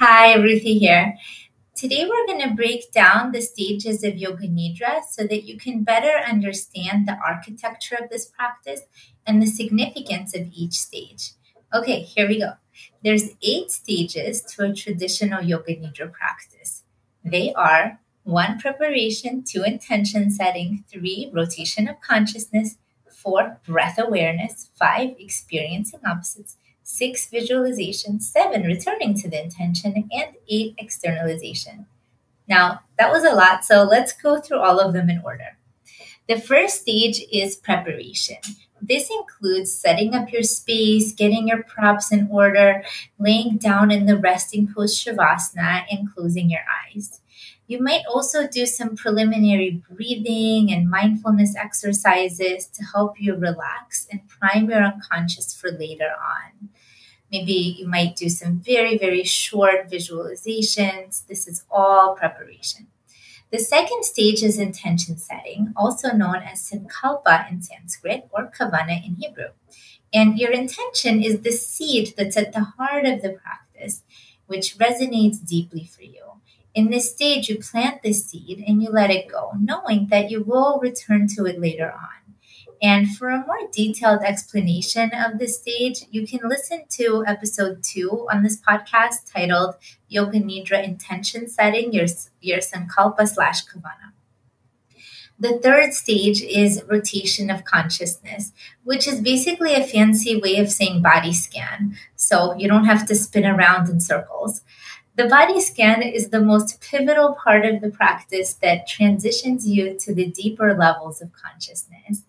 Hi, Ruthie here. Today we're going to break down the stages of Yoga Nidra so that you can better understand the architecture of this practice and the significance of each stage. Okay, here we go. There's eight stages to a traditional Yoga Nidra practice. They are one preparation, two intention setting, three rotation of consciousness, four breath awareness, five experiencing opposites, six visualization, seven returning to the intention, and eight externalization. Now, that was a lot, so let's go through all of them in order. The first stage is preparation. This includes setting up your space, getting your props in order, laying down in the resting pose Shavasana, and closing your eyes. You might also do some preliminary breathing and mindfulness exercises to help you relax and prime your unconscious for later on. Maybe you might do some very, very short visualizations. This is all preparation. The second stage is intention setting, also known as sankalpa in Sanskrit or kavana in Hebrew. And your intention is the seed that's at the heart of the practice, which resonates deeply for you. In this stage, you plant the seed and you let it go, knowing that you will return to it later on. And for a more detailed explanation of this stage, you can listen to episode two on this podcast titled Yoga Nidra Intention Setting Your, your Sankalpa slash Kavana. The third stage is rotation of consciousness, which is basically a fancy way of saying body scan. So you don't have to spin around in circles. The body scan is the most pivotal part of the practice that transitions you to the deeper levels of consciousness.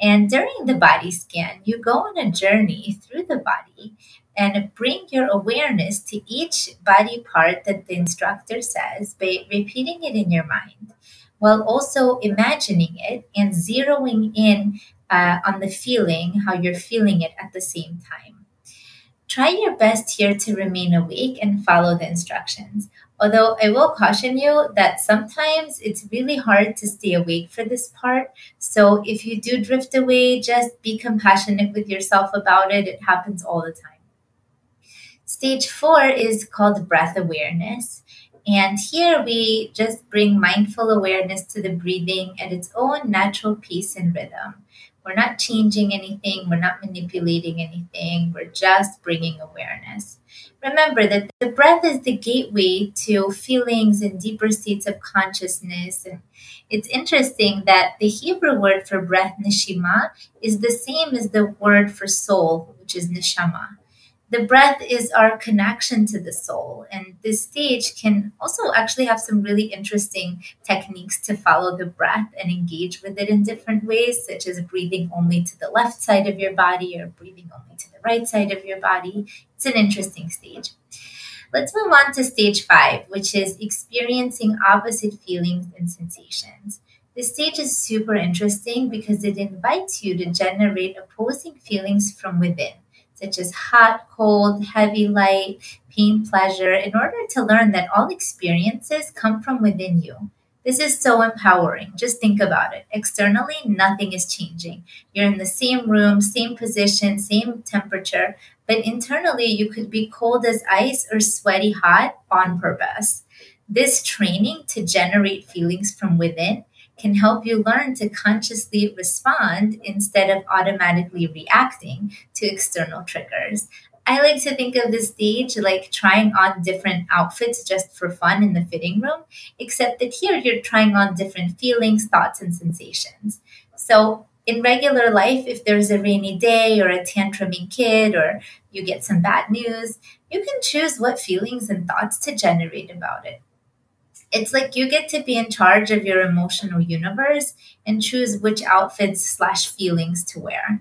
And during the body scan, you go on a journey through the body and bring your awareness to each body part that the instructor says by repeating it in your mind, while also imagining it and zeroing in uh, on the feeling, how you're feeling it at the same time. Try your best here to remain awake and follow the instructions. Although I will caution you that sometimes it's really hard to stay awake for this part. So if you do drift away, just be compassionate with yourself about it. It happens all the time. Stage four is called breath awareness. And here we just bring mindful awareness to the breathing at its own natural pace and rhythm. We're not changing anything, we're not manipulating anything, we're just bringing awareness. Remember that the breath is the gateway to feelings and deeper states of consciousness. And it's interesting that the Hebrew word for breath, neshima, is the same as the word for soul, which is neshama the breath is our connection to the soul. And this stage can also actually have some really interesting techniques to follow the breath and engage with it in different ways, such as breathing only to the left side of your body or breathing only to the right side of your body. It's an interesting stage. Let's move on to stage five, which is experiencing opposite feelings and sensations. This stage is super interesting because it invites you to generate opposing feelings from within such as hot, cold, heavy, light, pain, pleasure, in order to learn that all experiences come from within you. This is so empowering. Just think about it. Externally, nothing is changing. You're in the same room, same position, same temperature, but internally, you could be cold as ice or sweaty hot on purpose. This training to generate feelings from within can help you learn to consciously respond instead of automatically reacting to external triggers. I like to think of this stage like trying on different outfits just for fun in the fitting room, except that here you're trying on different feelings, thoughts, and sensations. So, in regular life, if there's a rainy day or a tantruming kid or you get some bad news, you can choose what feelings and thoughts to generate about it. It's like you get to be in charge of your emotional universe and choose which outfits slash feelings to wear.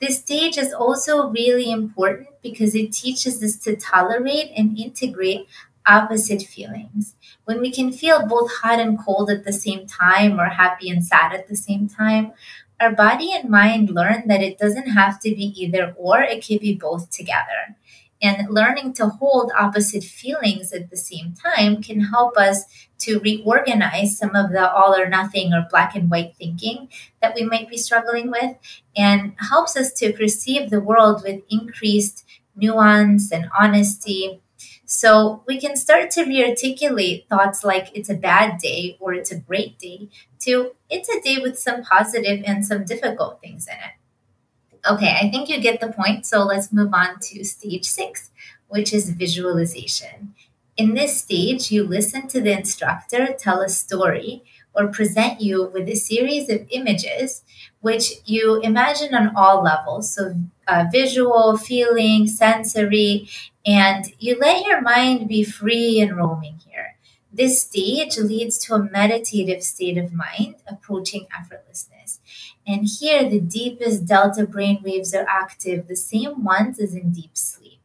This stage is also really important because it teaches us to tolerate and integrate opposite feelings. When we can feel both hot and cold at the same time or happy and sad at the same time, our body and mind learn that it doesn't have to be either or, it can be both together. And learning to hold opposite feelings at the same time can help us to reorganize some of the all or nothing or black and white thinking that we might be struggling with and helps us to perceive the world with increased nuance and honesty. So we can start to rearticulate thoughts like it's a bad day or it's a great day to it's a day with some positive and some difficult things in it. Okay, I think you get the point. So let's move on to stage six, which is visualization. In this stage, you listen to the instructor tell a story or present you with a series of images which you imagine on all levels so uh, visual feeling sensory and you let your mind be free and roaming here this stage leads to a meditative state of mind approaching effortlessness and here the deepest delta brain waves are active the same ones as in deep sleep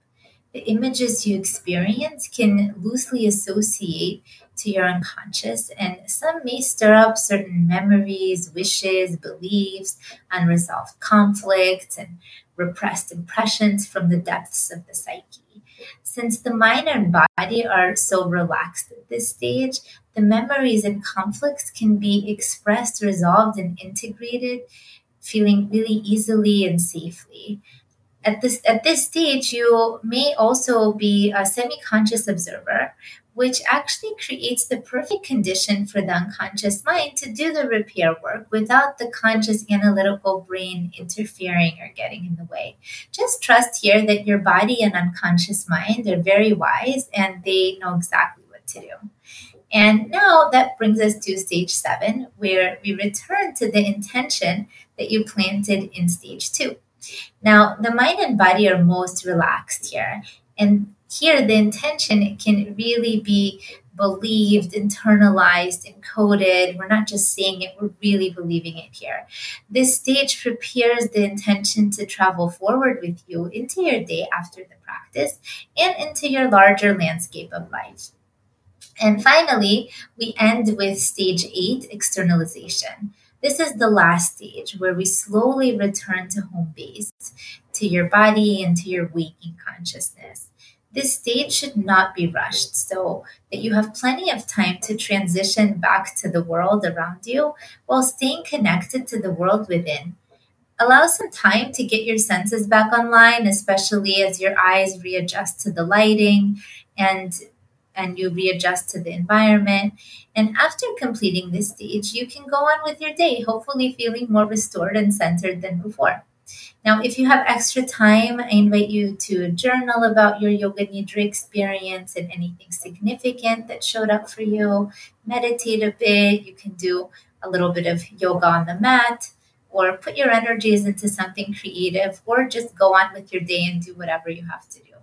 the images you experience can loosely associate to your unconscious, and some may stir up certain memories, wishes, beliefs, unresolved conflicts, and repressed impressions from the depths of the psyche. Since the mind and body are so relaxed this stage, the memories and conflicts can be expressed, resolved, and integrated, feeling really easily and safely at this at this stage you may also be a semi-conscious observer which actually creates the perfect condition for the unconscious mind to do the repair work without the conscious analytical brain interfering or getting in the way. Just trust here that your body and unconscious mind are very wise and they know exactly to do. And now that brings us to stage seven, where we return to the intention that you planted in stage two. Now, the mind and body are most relaxed here. And here the intention can really be believed, internalized, encoded. We're not just saying it, we're really believing it here. This stage prepares the intention to travel forward with you into your day after the practice and into your larger landscape of life. And finally, we end with stage eight externalization. This is the last stage where we slowly return to home base, to your body and to your waking consciousness. This stage should not be rushed so that you have plenty of time to transition back to the world around you while staying connected to the world within. Allow some time to get your senses back online, especially as your eyes readjust to the lighting and and you readjust to the environment. And after completing this stage, you can go on with your day, hopefully feeling more restored and centered than before. Now, if you have extra time, I invite you to journal about your Yoga Nidra experience and anything significant that showed up for you. Meditate a bit. You can do a little bit of yoga on the mat or put your energies into something creative or just go on with your day and do whatever you have to do.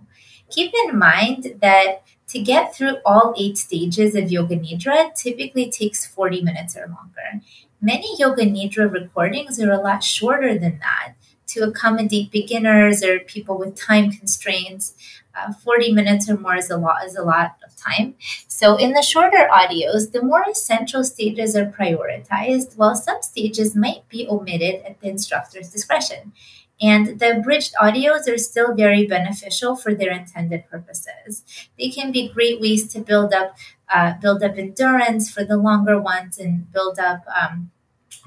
Keep in mind that to get through all eight stages of Yoga Nidra typically takes 40 minutes or longer. Many Yoga Nidra recordings are a lot shorter than that to accommodate beginners or people with time constraints. Uh, 40 minutes or more is a lot is a lot of time. So in the shorter audios, the more essential stages are prioritized, while some stages might be omitted at the instructor's discretion. And the abridged audios are still very beneficial for their intended purposes. They can be great ways to build up uh, build up endurance for the longer ones and build up um,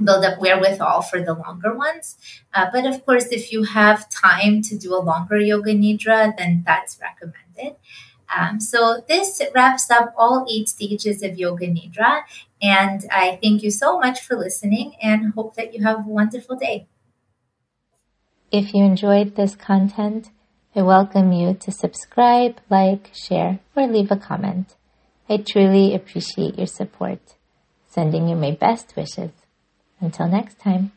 build up wherewithal for the longer ones. Uh, but of course, if you have time to do a longer yoga nidra, then that's recommended. Um, so this wraps up all eight stages of yoga nidra. And I thank you so much for listening and hope that you have a wonderful day. If you enjoyed this content, I welcome you to subscribe, like, share, or leave a comment. I truly appreciate your support. Sending you my best wishes. Until next time.